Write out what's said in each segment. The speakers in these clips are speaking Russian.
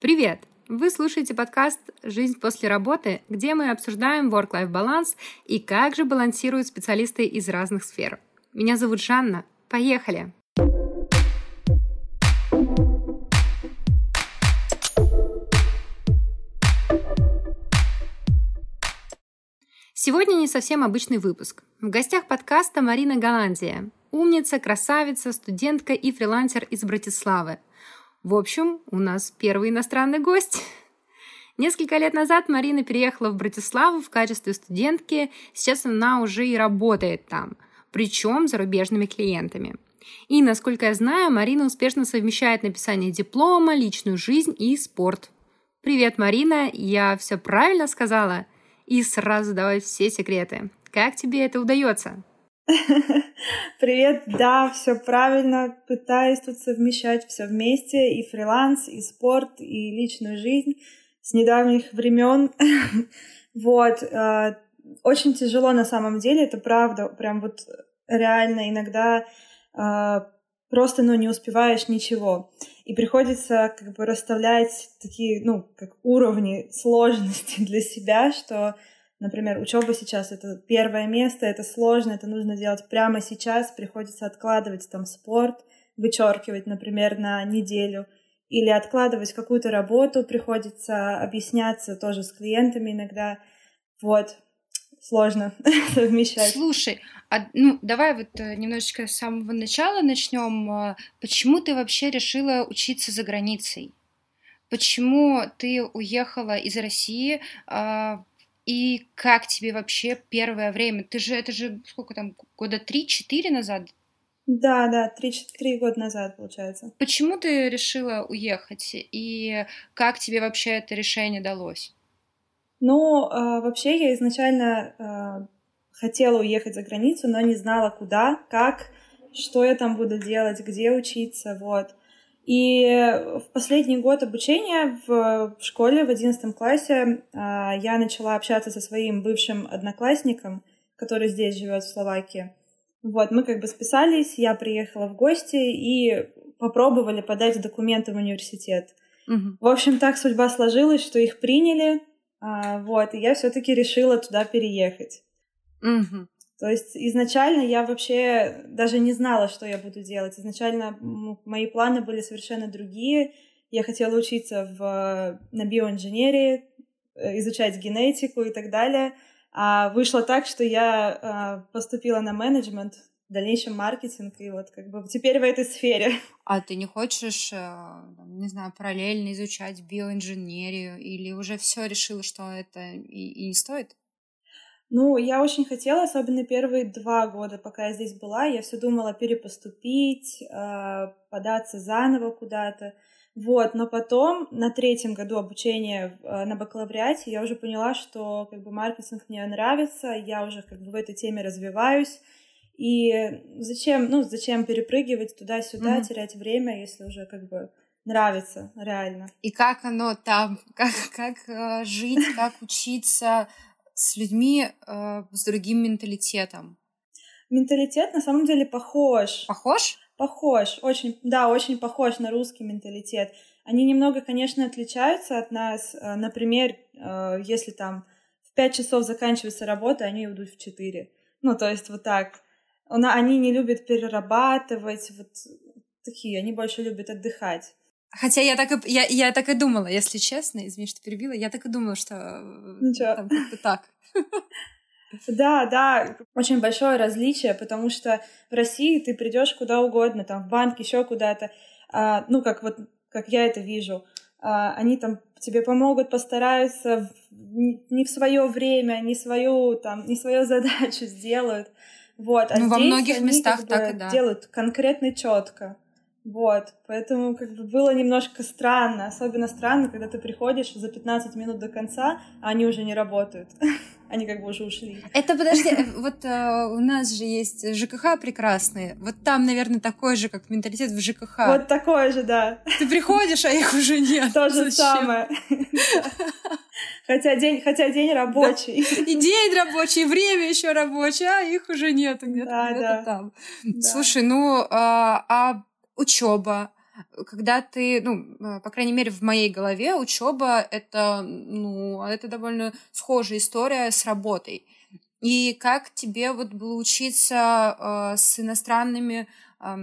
Привет! Вы слушаете подкаст «Жизнь после работы», где мы обсуждаем work-life баланс и как же балансируют специалисты из разных сфер. Меня зовут Жанна. Поехали! Сегодня не совсем обычный выпуск. В гостях подкаста Марина Голландия. Умница, красавица, студентка и фрилансер из Братиславы. В общем, у нас первый иностранный гость. Несколько лет назад Марина переехала в Братиславу в качестве студентки. Сейчас она уже и работает там, причем зарубежными клиентами. И, насколько я знаю, Марина успешно совмещает написание диплома, личную жизнь и спорт. Привет, Марина, я все правильно сказала? и сразу давай все секреты. Как тебе это удается? Привет, да, все правильно. Пытаюсь тут совмещать все вместе, и фриланс, и спорт, и личную жизнь с недавних времен. вот. Э, очень тяжело на самом деле, это правда. Прям вот реально иногда э, просто, ну, не успеваешь ничего. И приходится как бы расставлять такие, ну, как уровни сложности для себя, что, например, учеба сейчас это первое место, это сложно, это нужно делать прямо сейчас, приходится откладывать там спорт, вычеркивать, например, на неделю, или откладывать какую-то работу, приходится объясняться тоже с клиентами иногда. Вот, сложно совмещать. Слушай, а, ну, давай вот э, немножечко с самого начала начнем. А, почему ты вообще решила учиться за границей? Почему ты уехала из России? И как тебе вообще первое время? Ты же, это же сколько там, года три-четыре назад? Да, да, три года назад, получается. Почему ты решила уехать? И как тебе вообще это решение далось? Ну, э, вообще я изначально э, хотела уехать за границу, но не знала куда, как, что я там буду делать, где учиться, вот. И в последний год обучения в школе, в одиннадцатом классе, а, я начала общаться со своим бывшим одноклассником, который здесь живет в Словакии. Вот, мы как бы списались, я приехала в гости и попробовали подать документы в университет. Угу. В общем, так судьба сложилась, что их приняли, а, вот, и я все-таки решила туда переехать. Угу. То есть изначально я вообще даже не знала, что я буду делать. Изначально мои планы были совершенно другие. Я хотела учиться в, на биоинженерии, э, изучать генетику и так далее. А вышло так, что я а, поступила на менеджмент, в дальнейшем маркетинг, и вот как бы теперь в этой сфере. А ты не хочешь, э, не знаю, параллельно изучать биоинженерию или уже все решила, что это и, и не стоит? Ну, я очень хотела, особенно первые два года, пока я здесь была, я все думала перепоступить, э, податься заново куда-то. Вот, но потом на третьем году обучения э, на бакалавриате я уже поняла, что как бы маркетинг мне нравится, я уже как бы в этой теме развиваюсь. И зачем, ну, зачем перепрыгивать туда-сюда, mm-hmm. терять время, если уже как бы нравится реально. И как оно там, как, как э, жить, как учиться, с людьми э, с другим менталитетом? Менталитет на самом деле похож. Похож? Похож, очень, да, очень похож на русский менталитет. Они немного, конечно, отличаются от нас. Э, например, э, если там в пять часов заканчивается работа, они идут в четыре. Ну, то есть вот так. Они не любят перерабатывать, вот такие, они больше любят отдыхать. Хотя я так и, я, я так и думала, если честно, извини, что перебила, я так и думала, что э, Ничего. там как-то так. Да, да, очень большое различие, потому что в России ты придешь куда угодно, там в банк, еще куда-то, а, ну как вот как я это вижу, а, они там тебе помогут, постараются не в свое время, не свою там, не свою задачу сделают, вот. А ну, во многих местах так и да. Делают конкретно четко. Вот, поэтому как бы было немножко странно, особенно странно, когда ты приходишь за 15 минут до конца, а они уже не работают. Они как бы уже ушли. Это, подожди, вот э, у нас же есть ЖКХ прекрасные. Вот там, наверное, такой же, как менталитет в ЖКХ. Вот такой же, да. Ты приходишь, а их уже нет. То же самое. Хотя день, хотя день рабочий. И день рабочий, и время еще рабочее, а их уже нет где-то да, да. там. Да. Слушай, ну, а, а учеба, когда ты, ну, э, по крайней мере, в моей голове учеба это, ну, это довольно схожая история с работой. И как тебе вот было учиться э, с иностранными э,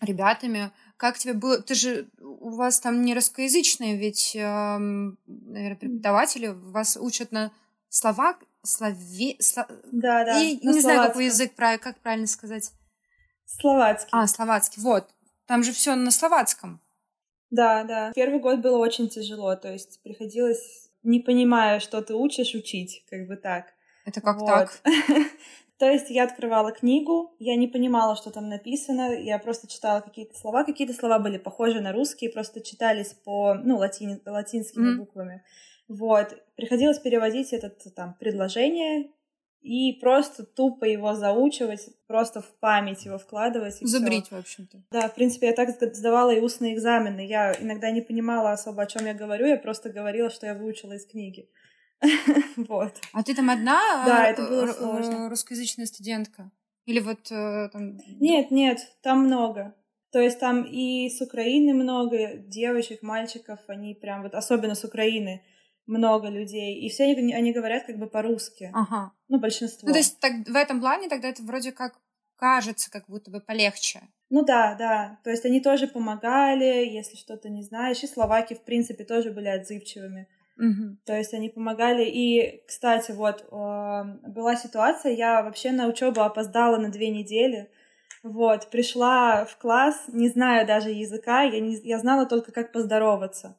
ребятами? Как тебе было? Ты же у вас там не русскоязычные, ведь, э, наверное, преподаватели вас учат на словак, слове, сло... да, да, и не знаю, какой язык, как правильно сказать. Словацкий. А, словацкий, вот. Там же все на словацком. Да, да. Первый год было очень тяжело, то есть приходилось, не понимая, что ты учишь, учить, как бы так. Это как вот. так? То есть я открывала книгу, я не понимала, что там написано, я просто читала какие-то слова, какие-то слова были похожи на русские, просто читались по, ну, латини, латинскими mm-hmm. буквами. Вот, приходилось переводить это там предложение и просто тупо его заучивать, просто в память его вкладывать. Забрить, в общем-то. Да, в принципе, я так сдавала и устные экзамены. Я иногда не понимала особо, о чем я говорю, я просто говорила, что я выучила из книги. Вот. А ты там одна? Да, это было сложно. Русскоязычная студентка? Или вот э, там... Нет, нет, там много. То есть там и с Украины много девочек, мальчиков, они прям вот, особенно с Украины, много людей, и все они, они говорят как бы по-русски. Ага. Ну, большинство. Ну, то есть так, в этом плане тогда это вроде как кажется как будто бы полегче. Ну да, да. То есть они тоже помогали, если что-то не знаешь. И словаки, в принципе, тоже были отзывчивыми. Угу. То есть они помогали. И, кстати, вот была ситуация, я вообще на учебу опоздала на две недели. Вот, пришла в класс, не знаю даже языка, я, не, я знала только, как поздороваться.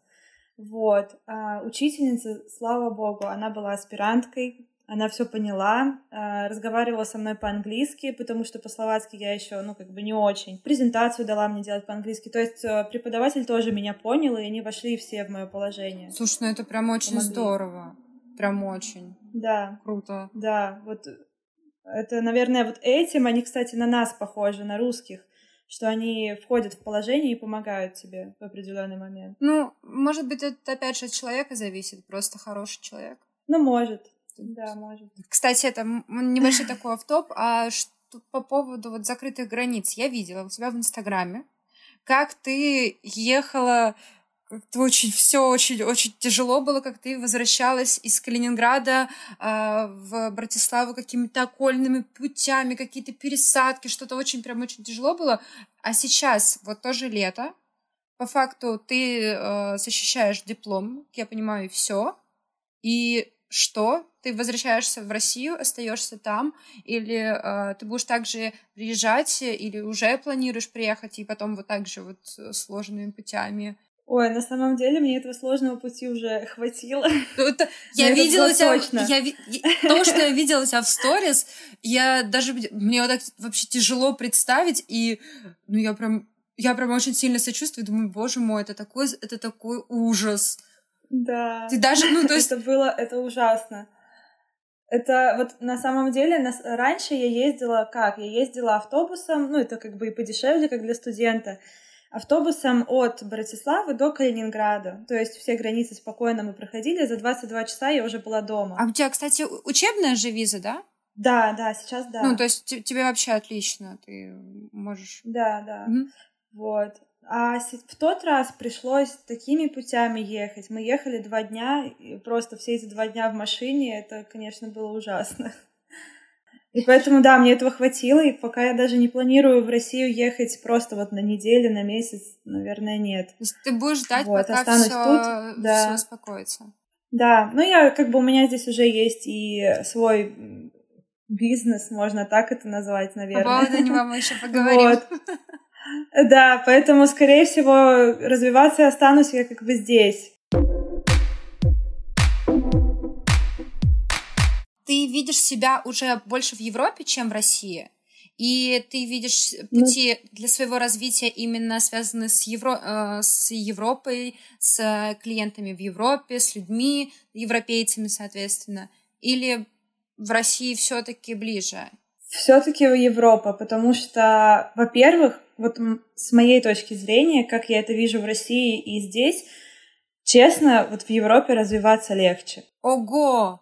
Вот. А учительница, слава богу, она была аспиранткой, она все поняла, а, разговаривала со мной по-английски, потому что по-словацки я еще, ну, как бы не очень. Презентацию дала мне делать по-английски. То есть э, преподаватель тоже меня понял, и они вошли все в мое положение. Слушай, ну это прям очень Помогли. здорово. Прям очень. Да. Круто. Да, вот это, наверное, вот этим они, кстати, на нас похожи, на русских что они входят в положение и помогают тебе в определенный момент. Ну, может быть, это опять же от человека зависит, просто хороший человек. Ну, может. Да, может. Кстати, это небольшой такой автоп, а что по поводу вот закрытых границ. Я видела у тебя в Инстаграме, как ты ехала как-то очень все очень очень тяжело было, как ты возвращалась из Калининграда э, в Братиславу какими-то окольными путями, какие-то пересадки, что-то очень прям очень тяжело было. А сейчас вот тоже лето, по факту ты э, защищаешь диплом, я понимаю, все. И что? Ты возвращаешься в Россию, остаешься там, или э, ты будешь также приезжать, или уже планируешь приехать и потом вот так же вот сложными путями Ой, на самом деле мне этого сложного пути уже хватило. Ну, это, я видела тебя, точно. Я, то, что я видела тебя в сторис, я даже мне вот так вообще тяжело представить, и ну я прям я прям очень сильно сочувствую, думаю, боже мой, это такой это такой ужас. Да. Ты даже ну то есть это было это ужасно. Это вот на самом деле нас, раньше я ездила как? Я ездила автобусом, ну это как бы и подешевле, как для студента автобусом от Братиславы до Калининграда. То есть все границы спокойно мы проходили. За 22 часа я уже была дома. А у тебя, кстати, учебная же виза, да? Да, да, сейчас да. Ну, то есть тебе вообще отлично, ты можешь... Да, да. Угу. Вот. А в тот раз пришлось такими путями ехать. Мы ехали два дня, и просто все эти два дня в машине, это, конечно, было ужасно. И поэтому, да, мне этого хватило, и пока я даже не планирую в Россию ехать просто вот на неделю, на месяц, наверное, нет. Ты будешь ждать, вот, пока останусь всё, тут, да. все успокоится. Да, ну я как бы у меня здесь уже есть и свой бизнес, можно так это назвать, наверное. По поводу него мы еще поговорим. Вот. Да, поэтому, скорее всего, развиваться я останусь я как бы здесь. Ты видишь себя уже больше в Европе, чем в России, и ты видишь пути ну, для своего развития именно связанные с, Евро, э, с Европой, с клиентами в Европе, с людьми, европейцами, соответственно, или в России все-таки ближе? Все-таки Европа, потому что, во-первых, вот с моей точки зрения, как я это вижу в России и здесь, честно, вот в Европе развиваться легче. Ого!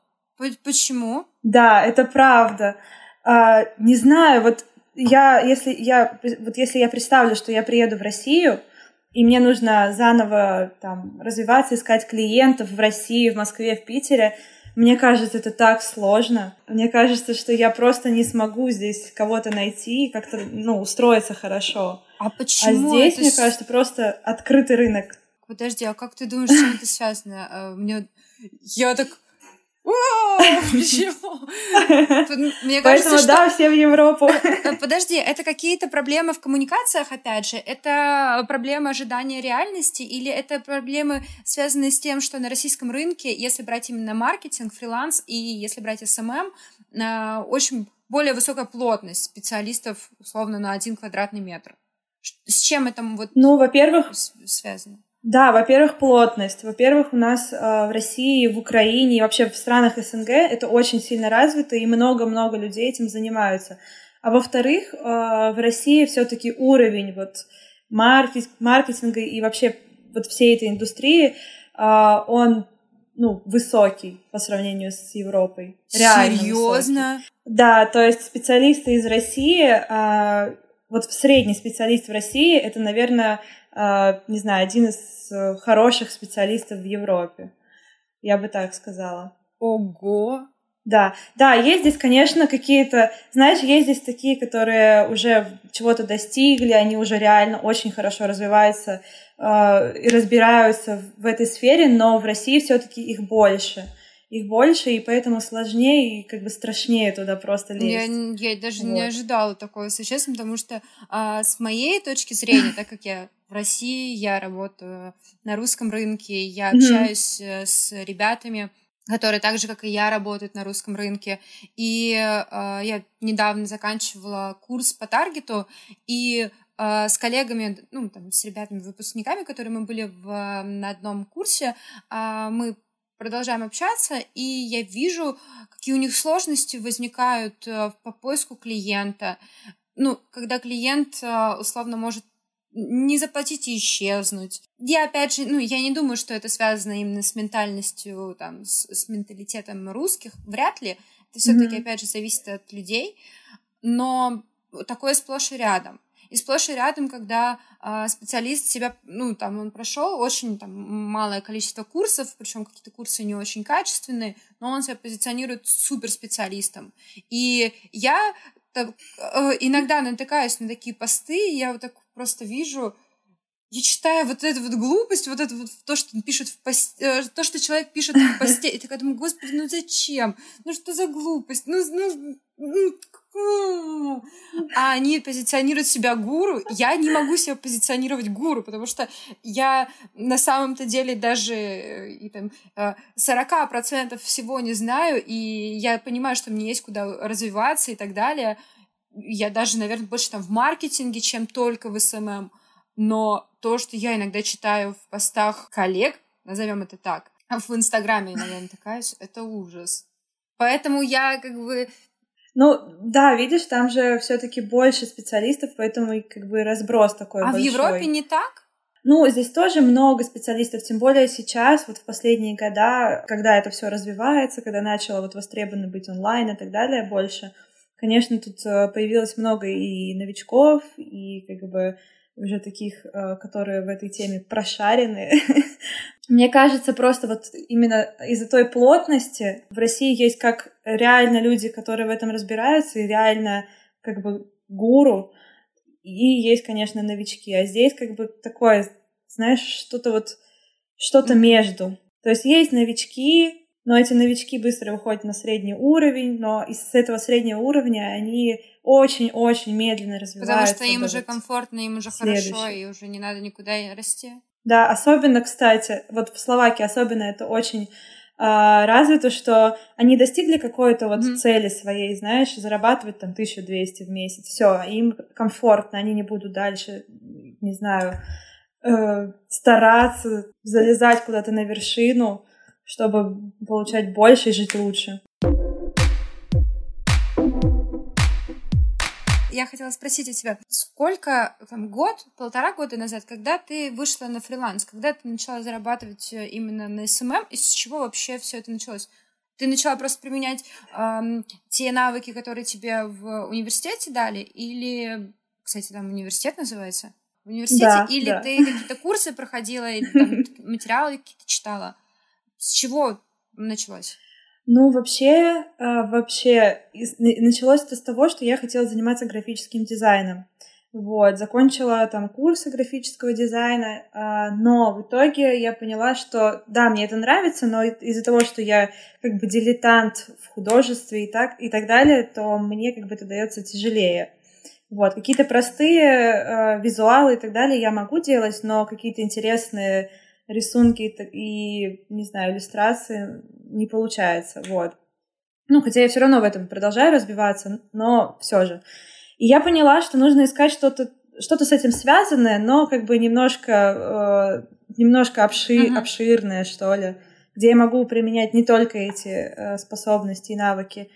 Почему? Да, это правда. А, не знаю, вот я, если я, вот если я представлю, что я приеду в Россию, и мне нужно заново там развиваться, искать клиентов в России, в Москве, в Питере, мне кажется, это так сложно. Мне кажется, что я просто не смогу здесь кого-то найти и как-то, ну, устроиться хорошо. А почему? А здесь, это... мне кажется, просто открытый рынок. Подожди, а как ты думаешь, с чем это связано? А, мне... Я так Почему? Мне кажется, Поэтому, что... да, все в Европу. Э, подожди, это какие-то проблемы в коммуникациях, опять же? Это проблема ожидания реальности? Или это проблемы, связанные с тем, что на российском рынке, если брать именно маркетинг, фриланс и если брать SMM, э, очень более высокая плотность специалистов, условно, на один квадратный метр? С чем это вот ну, во-первых, связано? Да, во-первых, плотность. Во-первых, у нас э, в России, в Украине и вообще в странах СНГ это очень сильно развито, и много-много людей этим занимаются. А во-вторых, э, в России все-таки уровень вот маркет, маркетинга и вообще вот всей этой индустрии, э, он ну, высокий по сравнению с Европой. Реально Серьезно? Высокий. Да, то есть специалисты из России, э, вот в средний специалист в России, это, наверное, не знаю, один из Э, хороших специалистов в Европе. Я бы так сказала. Ого! Да, да, есть здесь, конечно, какие-то, знаешь, есть здесь такие, которые уже чего-то достигли, они уже реально очень хорошо развиваются э, и разбираются в этой сфере, но в России все-таки их больше их больше, и поэтому сложнее и как бы страшнее туда просто лезть. Я, я даже вот. не ожидала такого, честно, потому что а, с моей точки зрения, так как я в России, я работаю на русском рынке, я общаюсь mm-hmm. с ребятами, которые так же, как и я, работают на русском рынке. И э, я недавно заканчивала курс по таргету, и э, с коллегами, ну, там, с ребятами-выпускниками, которые мы были в, на одном курсе, э, мы продолжаем общаться, и я вижу, какие у них сложности возникают э, по поиску клиента. Ну, когда клиент условно может не заплатить и исчезнуть. Я, опять же, ну, я не думаю, что это связано именно с ментальностью, там, с, с менталитетом русских, вряд ли. Это все-таки, mm-hmm. опять же, зависит от людей. Но такое сплошь и рядом. И сплошь и рядом, когда э, специалист себя, ну, там, он прошел очень там, малое количество курсов, причем какие-то курсы не очень качественные, но он себя позиционирует суперспециалистом. И я так, э, иногда натыкаюсь на такие посты, и я вот так просто вижу, я читаю вот эту вот глупость, вот это вот то, что он пишет в посте, э, то, что человек пишет в посте, и такая думаю, господи, ну зачем? Ну что за глупость? Ну, ну, ну, а они позиционируют себя гуру. Я не могу себя позиционировать гуру, потому что я на самом-то деле даже э, и, там, 40% э, всего не знаю, и я понимаю, что мне есть куда развиваться и так далее я даже, наверное, больше там в маркетинге, чем только в SMM. Но то, что я иногда читаю в постах коллег, назовем это так, в Инстаграме иногда натыкаюсь, это ужас. Поэтому я как бы... Ну, да, видишь, там же все таки больше специалистов, поэтому и как бы разброс такой А большой. в Европе не так? Ну, здесь тоже много специалистов, тем более сейчас, вот в последние года, когда это все развивается, когда начало вот востребовано быть онлайн и так далее больше, Конечно, тут э, появилось много и новичков, и как бы уже таких, э, которые в этой теме прошарены. Мне кажется, просто вот именно из-за той плотности в России есть как реально люди, которые в этом разбираются, и реально как бы гуру, и есть, конечно, новички. А здесь как бы такое, знаешь, что-то вот, что-то между. То есть есть новички, но эти новички быстро выходят на средний уровень, но из этого среднего уровня они очень-очень медленно развиваются. Потому что им уже комфортно, им уже хорошо, и уже не надо никуда расти. Да, особенно, кстати, вот в Словакии особенно это очень э, развито, что они достигли какой-то вот mm-hmm. цели своей, знаешь, зарабатывать там 1200 в месяц. Все, им комфортно, они не будут дальше, не знаю, э, стараться залезать куда-то на вершину чтобы получать больше и жить лучше. Я хотела спросить у тебя, сколько, там, год, полтора года назад, когда ты вышла на фриланс, когда ты начала зарабатывать э, именно на SMM, и с чего вообще все это началось? Ты начала просто применять эм, те навыки, которые тебе в университете дали, или, кстати, там университет называется? в университете, да, или да. ты какие-то курсы проходила, или там, материалы какие-то читала? С чего началось? Ну, вообще, вообще, началось это с того, что я хотела заниматься графическим дизайном. Вот, закончила там курсы графического дизайна, а, но в итоге я поняла, что да, мне это нравится, но из-за того, что я как бы дилетант в художестве и так, и так далее, то мне как бы это дается тяжелее. Вот, какие-то простые э, визуалы и так далее я могу делать, но какие-то интересные рисунки и, не знаю, иллюстрации не получается, вот. Ну, хотя я все равно в этом продолжаю разбиваться, но все же. И я поняла, что нужно искать что-то что-то с этим связанное, но как бы немножко, э, немножко обши, uh-huh. обширное, что ли, где я могу применять не только эти э, способности и навыки.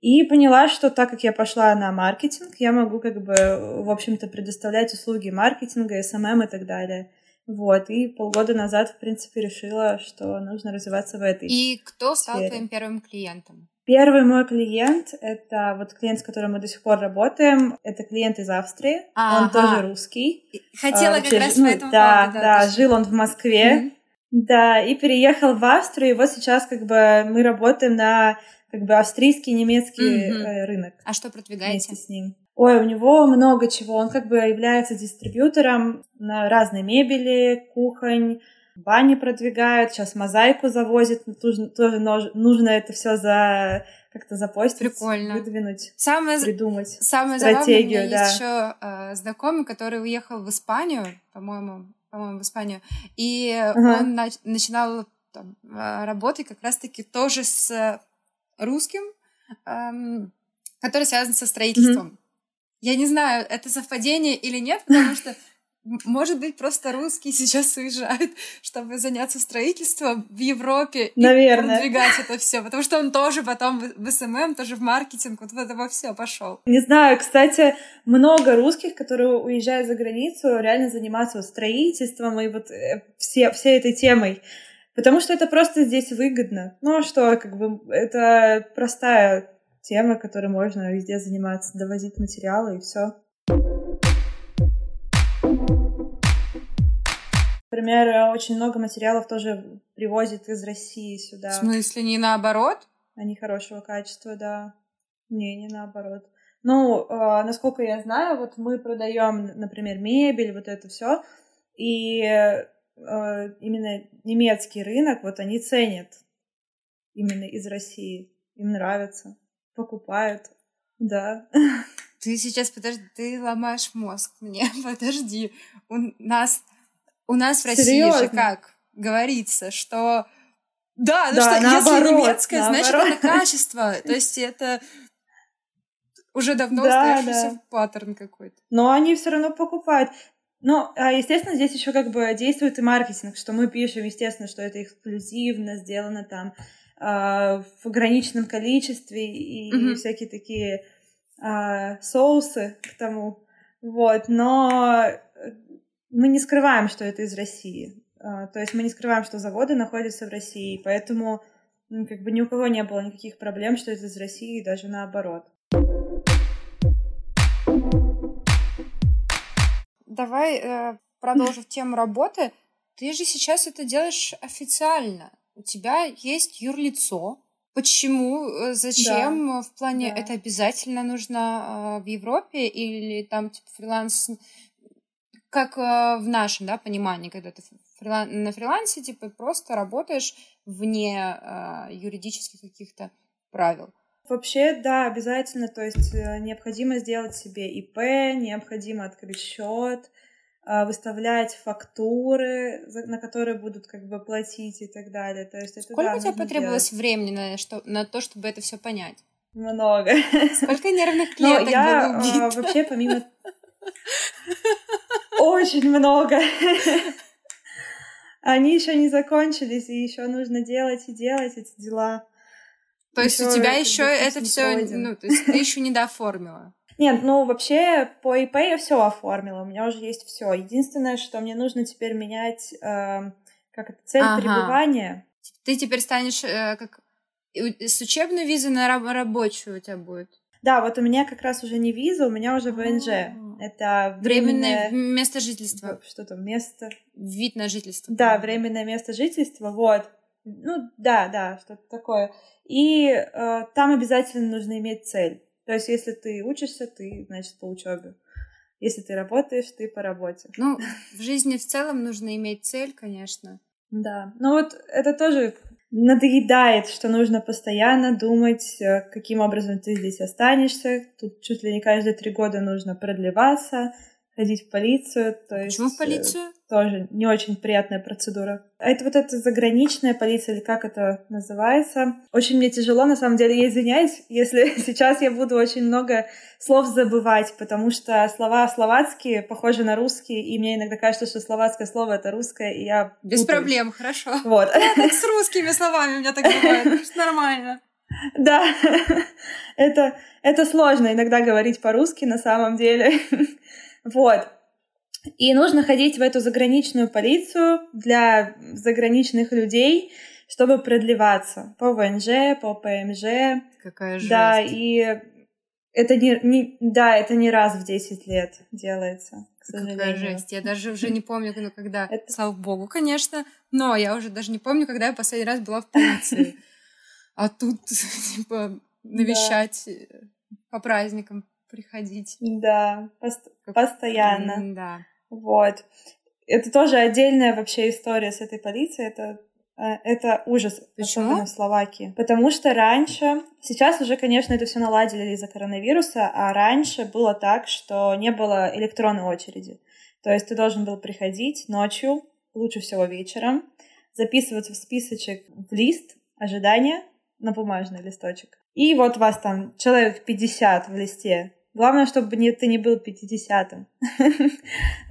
И поняла, что так как я пошла на маркетинг, я могу как бы, в общем-то, предоставлять услуги маркетинга, SMM и так далее. Вот, и полгода назад, в принципе, решила, что нужно развиваться в этой И кто стал сфере. твоим первым клиентом? Первый мой клиент — это вот клиент, с которым мы до сих пор работаем. Это клиент из Австрии. А-га. Он тоже русский. Хотела а, вообще, как раз ну, по этому да, поводу. Да, да, жил он в Москве. Mm-hmm. Да, и переехал в Австрию. И вот сейчас как бы мы работаем на как бы австрийский немецкий mm-hmm. рынок. А что продвигаете? Вместе с ним. Ой, у него много чего. Он как бы является дистрибьютором на разной мебели, кухонь, бани продвигают, сейчас мозаику завозят, тоже, тоже нужно это все за как-то запостить, Прикольно. выдвинуть, самое, придумать самое стратегию. Самое да. есть еще э, знакомый, который уехал в Испанию, по-моему, по-моему, в Испанию, и uh-huh. он нач- начинал там, э, работать как раз-таки тоже с русским, эм, который связан со строительством. Uh-huh. Я не знаю, это совпадение или нет, потому что может быть, просто русские сейчас уезжают, чтобы заняться строительством в Европе Наверное. и продвигать это все, потому что он тоже потом в SMM, тоже в маркетинг, вот в это во все пошел. Не знаю, кстати, много русских, которые уезжают за границу, реально заниматься вот строительством и вот э, все, всей этой темой. Потому что это просто здесь выгодно. Ну а что, как бы, это простая тема, которой можно везде заниматься, довозить материалы и все. Например, очень много материалов тоже привозят из России сюда. В смысле, не наоборот? Они хорошего качества, да. Не, не наоборот. Ну, э, насколько я знаю, вот мы продаем, например, мебель, вот это все, и э, именно немецкий рынок, вот они ценят именно из России. Им нравится, покупают, да. Ты сейчас, подожди, ты ломаешь мозг мне, подожди. У нас у нас в России Серьезно? же как говорится, что да, ну да, что наоборот, если немецкое, наоборот. значит это качество. То есть это уже давно да, устоявшийся да. паттерн какой-то. Но они все равно покупают. Но, а, естественно, здесь еще как бы действует и маркетинг, что мы пишем, естественно, что это эксклюзивно, сделано там э, в ограниченном количестве и, mm-hmm. всякие такие э, соусы к тому. Вот, но мы не скрываем, что это из России. А, то есть мы не скрываем, что заводы находятся в России, поэтому ну, как бы ни у кого не было никаких проблем, что это из России, даже наоборот. Давай э, продолжим тему работы. Ты же сейчас это делаешь официально. У тебя есть юрлицо. Почему? Э, зачем? Да, в плане да. это обязательно нужно э, в Европе или там типа фриланс как э, в нашем да, понимании, когда ты фрилан... на фрилансе типа просто работаешь вне э, юридических каких-то правил. Вообще, да, обязательно. То есть э, необходимо сделать себе ИП, необходимо открыть счет, э, выставлять фактуры, на которые будут как бы платить и так далее. То есть это, Сколько да, у тебя потребовалось делать. времени на, что, на то, чтобы это все понять? Много. Сколько нервных клеток я, было убито? вообще помимо очень много. Они еще не закончились, и еще нужно делать и делать эти дела. То есть у тебя еще это все, ну, то есть ты еще не дооформила? Нет, ну вообще по ИП я все оформила, у меня уже есть все. Единственное, что мне нужно теперь менять, э, как это, цель ага. пребывания. Ты теперь станешь э, как с учебной визы на рабочую у тебя будет? Да, вот у меня как раз уже не виза, у меня уже ВНЖ. Это временное, временное место жительства. Что там, место? Вид на жительство. Да, временное место жительства, вот. Ну, да, да, что-то такое. И э, там обязательно нужно иметь цель. То есть, если ты учишься, ты, значит, по учебе. Если ты работаешь, ты по работе. Ну, в жизни в целом нужно иметь цель, конечно. Да. Ну вот это тоже надоедает, что нужно постоянно думать, э, каким образом ты здесь останешься. Тут чуть ли не каждые три года нужно продлеваться ходить в полицию. То Почему есть, в полицию? Тоже не очень приятная процедура. А это вот эта заграничная полиция, или как это называется. Очень мне тяжело, на самом деле, я извиняюсь, если сейчас я буду очень много слов забывать, потому что слова словацкие похожи на русские, и мне иногда кажется, что словацкое слово — это русское, и я Без путаюсь. проблем, хорошо. Вот. Я так с русскими словами у меня так бывает, нормально. Да, это, это сложно иногда говорить по-русски на самом деле. Вот. И нужно ходить в эту заграничную полицию для заграничных людей, чтобы продлеваться по ВНЖ, по ПМЖ. Какая жесть. Да, и это не, не, да, это не раз в 10 лет делается, к сожалению. Какая жесть. Я даже уже не помню, ну, когда, это... слава богу, конечно, но я уже даже не помню, когда я последний раз была в полиции. А тут, типа, навещать по праздникам приходить. Да, пост- постоянно. Да. Вот. Это тоже отдельная вообще история с этой полицией. Это э, это ужас, Почему? особенно в Словакии. Потому что раньше, сейчас уже, конечно, это все наладили из-за коронавируса, а раньше было так, что не было электронной очереди. То есть ты должен был приходить ночью, лучше всего вечером, записываться в списочек в лист ожидания на бумажный листочек. И вот вас там человек 50 в листе Главное, чтобы не, ты не был 50-м.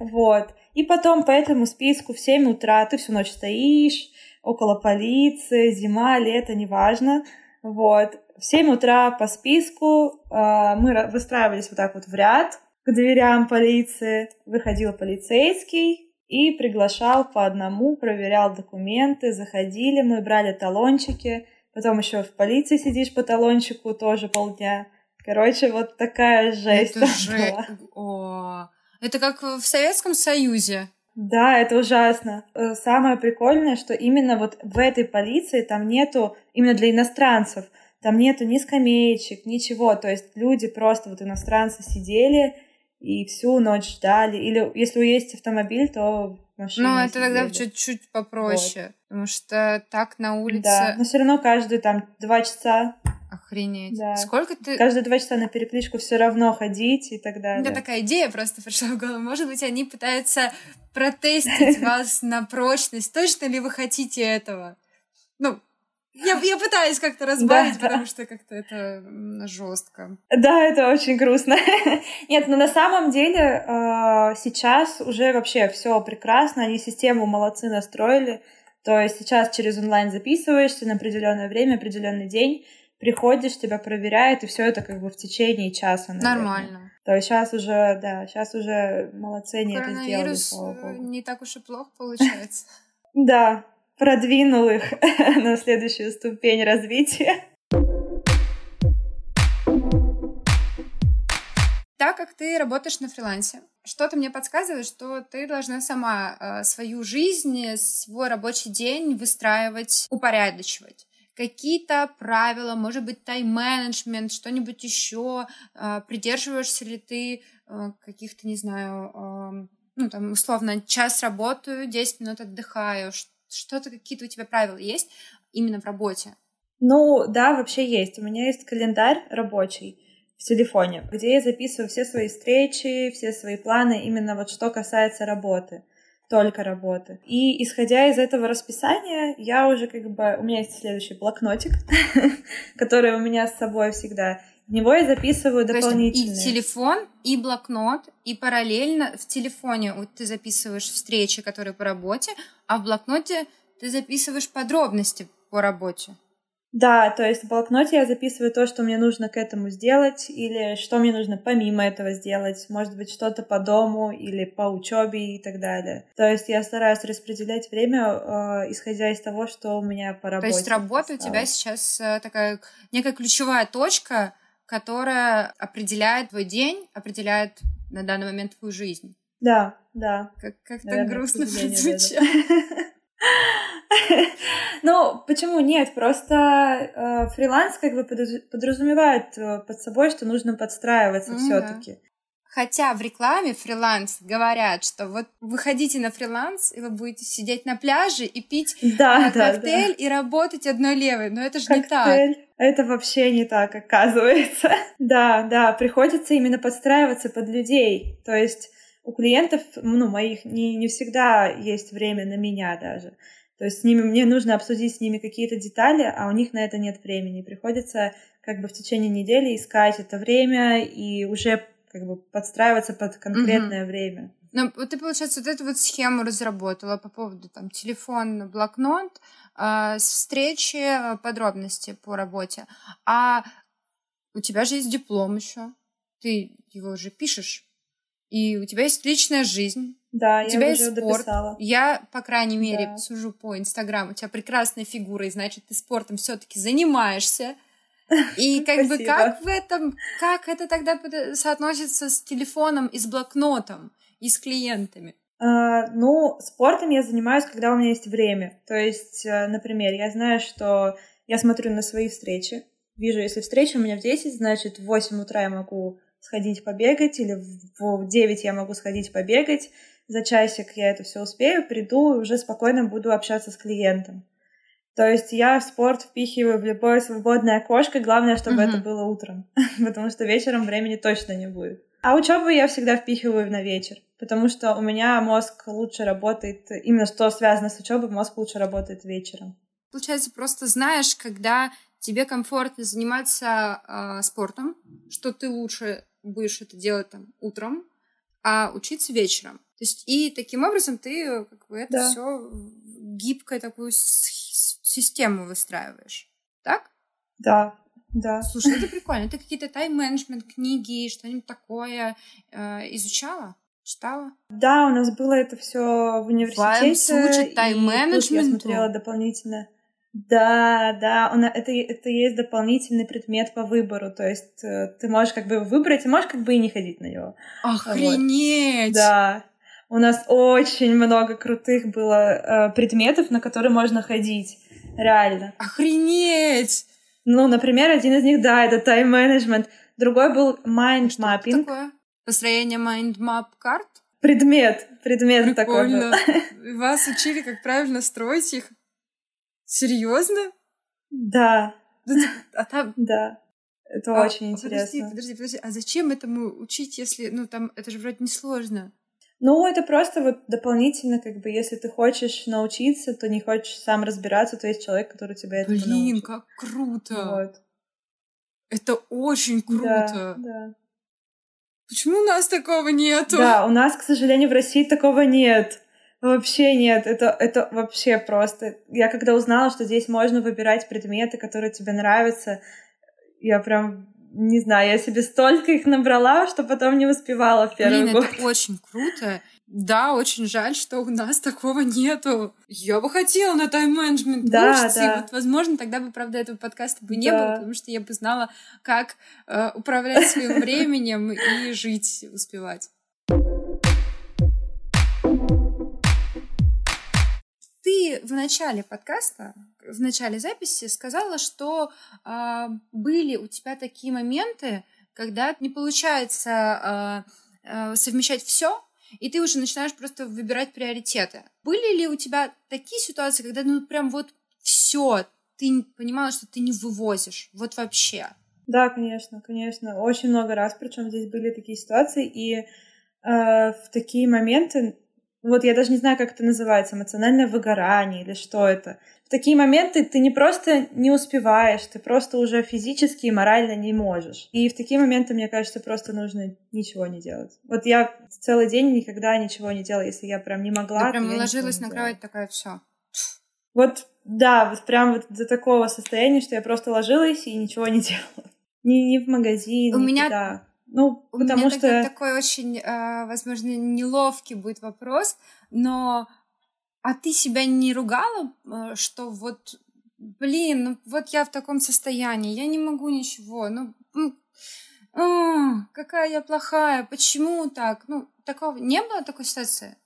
вот. И потом по этому списку в 7 утра ты всю ночь стоишь около полиции, зима, лето, неважно. Вот. В 7 утра по списку э, мы выстраивались вот так вот в ряд к дверям полиции. Выходил полицейский и приглашал по одному, проверял документы, заходили мы, брали талончики. Потом еще в полиции сидишь по талончику тоже полдня. Короче, вот такая жесть. Это же... О, это как в Советском Союзе. Да, это ужасно. Э, самое прикольное, что именно вот в этой полиции там нету, именно для иностранцев, там нету ни скамеечек, ничего. То есть люди просто вот иностранцы сидели и всю ночь ждали. Или если есть автомобиль, то в машине Ну, это тогда чуть-чуть попроще. Вот. Потому что так на улице... Да, но все равно каждые там два часа Охренеть. Да. Сколько ты... Каждые два часа на перекличку все равно ходить и так далее. У меня такая идея просто пришла в голову. Может быть, они пытаются протестить вас на прочность. Точно ли вы хотите этого? Ну, я, я пытаюсь как-то разбавить, да, потому да. что как-то это жестко. Да, это очень грустно. Нет, но на самом деле э, сейчас уже вообще все прекрасно. Они систему молодцы настроили. То есть сейчас через онлайн записываешься на определенное время, определенный день приходишь, тебя проверяют, и все это как бы в течение часа. Наверное. Нормально. То есть сейчас уже, да, сейчас уже молодцы не это сделали, слава богу. не так уж и плохо получается. Да, продвинул их на следующую ступень развития. Так как ты работаешь на фрилансе, что-то мне подсказывает, что ты должна сама э, свою жизнь, свой рабочий день выстраивать, упорядочивать какие-то правила, может быть, тайм-менеджмент, что-нибудь еще, а, придерживаешься ли ты а, каких-то, не знаю, ну, там, условно, час работаю, 10 минут отдыхаю, что-то, какие-то у тебя правила есть именно в работе? Ну, да, вообще есть. У меня есть календарь рабочий в телефоне, где я записываю все свои встречи, все свои планы, именно вот что касается работы только работы. И исходя из этого расписания, я уже как бы... У меня есть следующий блокнотик, который у меня с собой всегда. В него я записываю дополнительные. и телефон, и блокнот, и параллельно в телефоне вот ты записываешь встречи, которые по работе, а в блокноте ты записываешь подробности по работе. Да, то есть в блокноте я записываю то, что мне нужно к этому сделать, или что мне нужно помимо этого сделать, может быть, что-то по дому или по учебе и так далее. То есть я стараюсь распределять время, э, исходя из того, что у меня по работе. То есть работа осталось. у тебя сейчас э, такая некая ключевая точка, которая определяет твой день, определяет на данный момент твою жизнь. Да, да. Как, как так грустно прозвучало. Ну, почему нет? Просто э, фриланс как бы подразумевает э, под собой, что нужно подстраиваться mm-hmm. все-таки. Хотя в рекламе фриланс говорят, что вот выходите на фриланс, и вы будете сидеть на пляже и пить да, да, коктейль да. и работать одной левой. Но это же не так. Это вообще не так, оказывается. да, да, приходится именно подстраиваться под людей. То есть у клиентов, ну, моих не, не всегда есть время на меня даже. То есть с ними мне нужно обсудить с ними какие-то детали, а у них на это нет времени. Приходится как бы в течение недели искать это время и уже как бы подстраиваться под конкретное угу. время. Ну, вот ты, получается, вот эту вот схему разработала по поводу там телефон, блокнот, э, встречи, а, подробности по работе. А у тебя же есть диплом еще. Ты его уже пишешь. И у тебя есть личная жизнь. Да, у я тебя уже есть спорт. дописала. Я, по крайней мере, да. сужу по Инстаграму. У тебя прекрасная фигура, и значит, ты спортом все-таки занимаешься. И как бы как в этом, как это тогда соотносится с телефоном и с блокнотом, и с клиентами? Uh, ну, спортом я занимаюсь, когда у меня есть время. То есть, uh, например, я знаю, что я смотрю на свои встречи. Вижу, если встреча у меня в 10, значит, в 8 утра я могу сходить побегать, или в 9 я могу сходить побегать, за часик я это все успею, приду и уже спокойно буду общаться с клиентом. То есть я в спорт впихиваю в любое свободное окошко, главное, чтобы mm-hmm. это было утром, потому что вечером времени точно не будет. А учебу я всегда впихиваю на вечер, потому что у меня мозг лучше работает, именно что связано с учебой, мозг лучше работает вечером. Получается, просто знаешь, когда тебе комфортно заниматься э, спортом, что ты лучше будешь это делать там утром, а учиться вечером. То есть и таким образом ты как бы это да. все гибкую такую систему выстраиваешь, так? Да, да. Слушай, это прикольно. Ты какие-то тайм-менеджмент книги, что-нибудь такое э, изучала? Читала? Да, у нас было это все в университете. тайм-менеджменту? Я смотрела дополнительно. Да, да, он, это, это есть дополнительный предмет по выбору, то есть э, ты можешь как бы выбрать, и можешь как бы и не ходить на него. Охренеть! Вот. Да, у нас очень много крутых было э, предметов, на которые можно ходить, реально. Охренеть! Ну, например, один из них, да, это тайм-менеджмент, другой был mind-mapping. Что такое? Построение mind-map карт? Предмет, предмет Прикольно. такой был. Вас учили, как правильно строить их? Серьезно? Да. А там... Да. Это а, очень интересно. Подожди, подожди, подожди. А зачем этому учить, если, ну, там, это же вроде не сложно? Ну, это просто вот дополнительно, как бы, если ты хочешь научиться, то не хочешь сам разбираться, то есть человек, который тебя Блин, научит. как круто! Вот. Это очень круто! Да, да. Почему у нас такого нету? Да, у нас, к сожалению, в России такого нет. Вообще нет, это, это вообще просто. Я когда узнала, что здесь можно выбирать предметы, которые тебе нравятся, я прям не знаю, я себе столько их набрала, что потом не успевала в первый Блин, год. это очень круто. Да, очень жаль, что у нас такого нету. Я бы хотела на тайм-менеджмент да, Да. Вот, возможно, тогда бы, правда, этого подкаста бы не да. было, потому что я бы знала, как э, управлять своим временем и жить, успевать. Ты в начале подкаста, в начале записи сказала, что э, были у тебя такие моменты, когда не получается э, э, совмещать все, и ты уже начинаешь просто выбирать приоритеты. Были ли у тебя такие ситуации, когда ну прям вот все, ты понимала, что ты не вывозишь, вот вообще? Да, конечно, конечно, очень много раз, причем здесь были такие ситуации, и э, в такие моменты вот я даже не знаю, как это называется, эмоциональное выгорание или что это. В такие моменты ты не просто не успеваешь, ты просто уже физически и морально не можешь. И в такие моменты, мне кажется, просто нужно ничего не делать. Вот я целый день никогда ничего не делала, если я прям не могла. Ты прям ложилась на кровать такая, все. Вот, да, вот прям вот до такого состояния, что я просто ложилась и ничего не делала. Ни, ни в магазин, У ни меня куда. Ну, У потому меня что... такой очень, э, возможно, неловкий будет вопрос, но а ты себя не ругала, э, что вот, блин, ну вот я в таком состоянии, я не могу ничего, ну, О, какая я плохая, почему так? Ну, такого не было такой ситуации,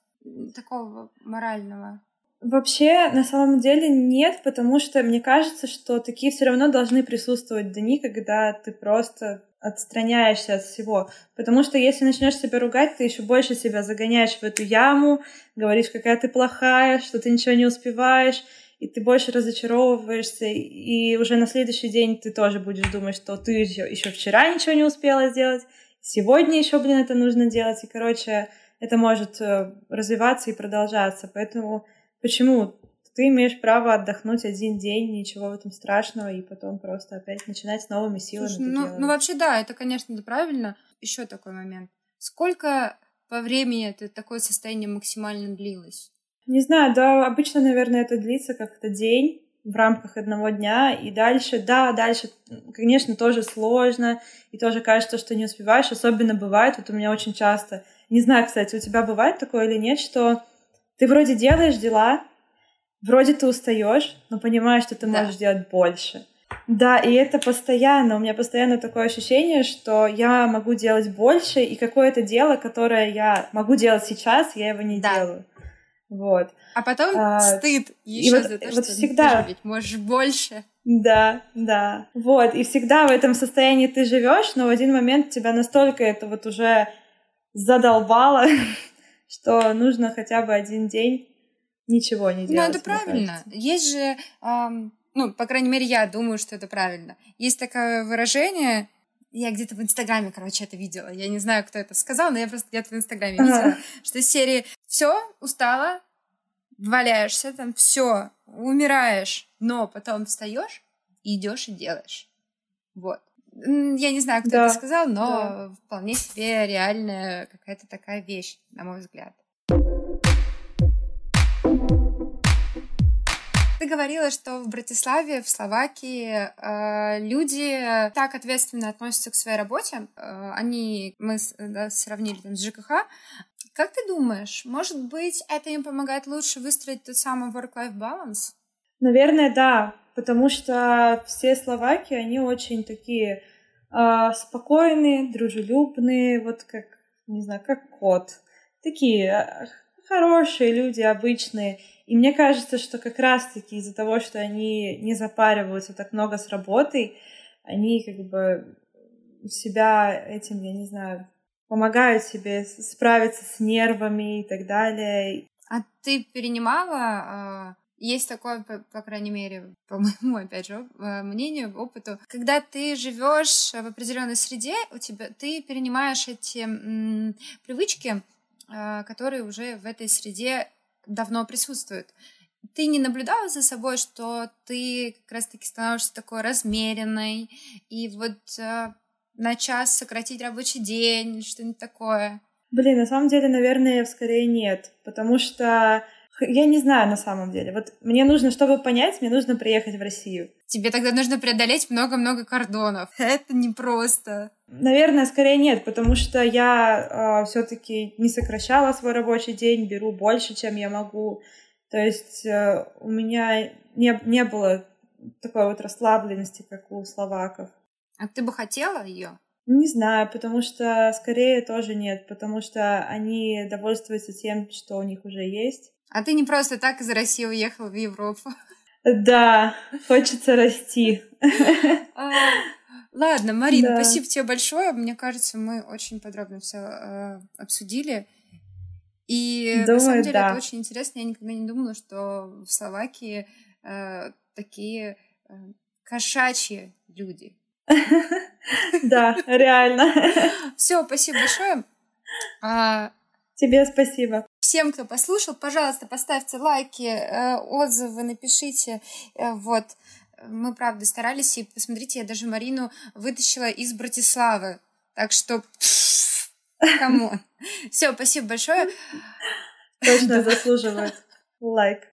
такого морального. Вообще, на самом деле нет, потому что мне кажется, что такие все равно должны присутствовать дни, когда ты просто отстраняешься от всего. Потому что если начнешь себя ругать, ты еще больше себя загоняешь в эту яму, говоришь, какая ты плохая, что ты ничего не успеваешь, и ты больше разочаровываешься, и уже на следующий день ты тоже будешь думать, что ты еще, вчера ничего не успела сделать, сегодня еще, блин, это нужно делать, и, короче, это может э, развиваться и продолжаться. Поэтому Почему? Ты имеешь право отдохнуть один день, ничего в этом страшного, и потом просто опять начинать с новыми силами. Слушай, ну, ну, вообще, да, это, конечно, это правильно. Еще такой момент. Сколько по времени это такое состояние максимально длилось? Не знаю, да, обычно, наверное, это длится как-то день в рамках одного дня, и дальше, да, дальше, конечно, тоже сложно, и тоже кажется, что не успеваешь, особенно бывает, вот у меня очень часто, не знаю, кстати, у тебя бывает такое или нет, что ты вроде делаешь дела, вроде ты устаешь, но понимаешь, что ты да. можешь делать больше. Да, и это постоянно, у меня постоянно такое ощущение, что я могу делать больше, и какое-то дело, которое я могу делать сейчас, я его не да. делаю. Вот. А потом а, стыд еще вот, за то, вот что всегда... ты ведь можешь больше. Да, да. Вот, и всегда в этом состоянии ты живешь, но в один момент тебя настолько это вот уже задолбало, что нужно хотя бы один день ничего не делать. Ну, это правильно. Кажется. Есть же, эм, ну, по крайней мере, я думаю, что это правильно. Есть такое выражение, я где-то в Инстаграме, короче, это видела. Я не знаю, кто это сказал, но я просто где-то в Инстаграме ага. видела, что из серии все, устала, валяешься там, все, умираешь, но потом встаешь и идешь и делаешь. Вот. Я не знаю, кто да, это сказал, но да. вполне себе реальная какая-то такая вещь, на мой взгляд. Ты говорила, что в Братиславе, в Словакии э, люди так ответственно относятся к своей работе. Э, они, мы да, сравнили там с ЖКХ. Как ты думаешь, может быть, это им помогает лучше выстроить тот самый work-life balance? Наверное, да, потому что все словаки, они очень такие э, спокойные, дружелюбные, вот как, не знаю, как кот. Такие а, хорошие люди, обычные. И мне кажется, что как раз-таки из-за того, что они не запариваются так много с работой, они как бы себя этим, я не знаю, помогают себе справиться с нервами и так далее. А ты перенимала есть такое, по, по крайней мере, по моему, опять же, э, мнению, опыту, когда ты живешь в определенной среде, у тебя ты перенимаешь эти м, привычки, которые уже в этой среде давно присутствуют. Ты не наблюдала за собой, что ты как раз-таки становишься такой размеренной, и вот э, на час сократить рабочий день, что-нибудь такое? Блин, на самом деле, наверное, скорее нет, потому что я не знаю на самом деле. Вот мне нужно, чтобы понять, мне нужно приехать в Россию. Тебе тогда нужно преодолеть много-много кордонов. Это непросто. Наверное, скорее нет, потому что я э, а, все-таки не сокращала свой рабочий день, беру больше, чем я могу. То есть э, у меня не, не было такой вот расслабленности, как у словаков. А ты бы хотела ее? Не знаю, потому что скорее тоже нет, потому что они довольствуются тем, что у них уже есть. А ты не просто так из России уехала в Европу. Да, хочется расти. А, ладно, Марина, да. спасибо тебе большое. Мне кажется, мы очень подробно все э, обсудили. И Думаю, на самом деле да. это очень интересно. Я никогда не думала, что в Словакии э, такие э, кошачьи люди. Да, реально. Все, спасибо большое. А, Тебе спасибо. Всем, кто послушал, пожалуйста, поставьте лайки, э, отзывы, напишите. Э, вот. Мы, правда, старались, и посмотрите, я даже Марину вытащила из Братиславы. Так что, кому? Все, спасибо большое. Точно заслуживает лайк.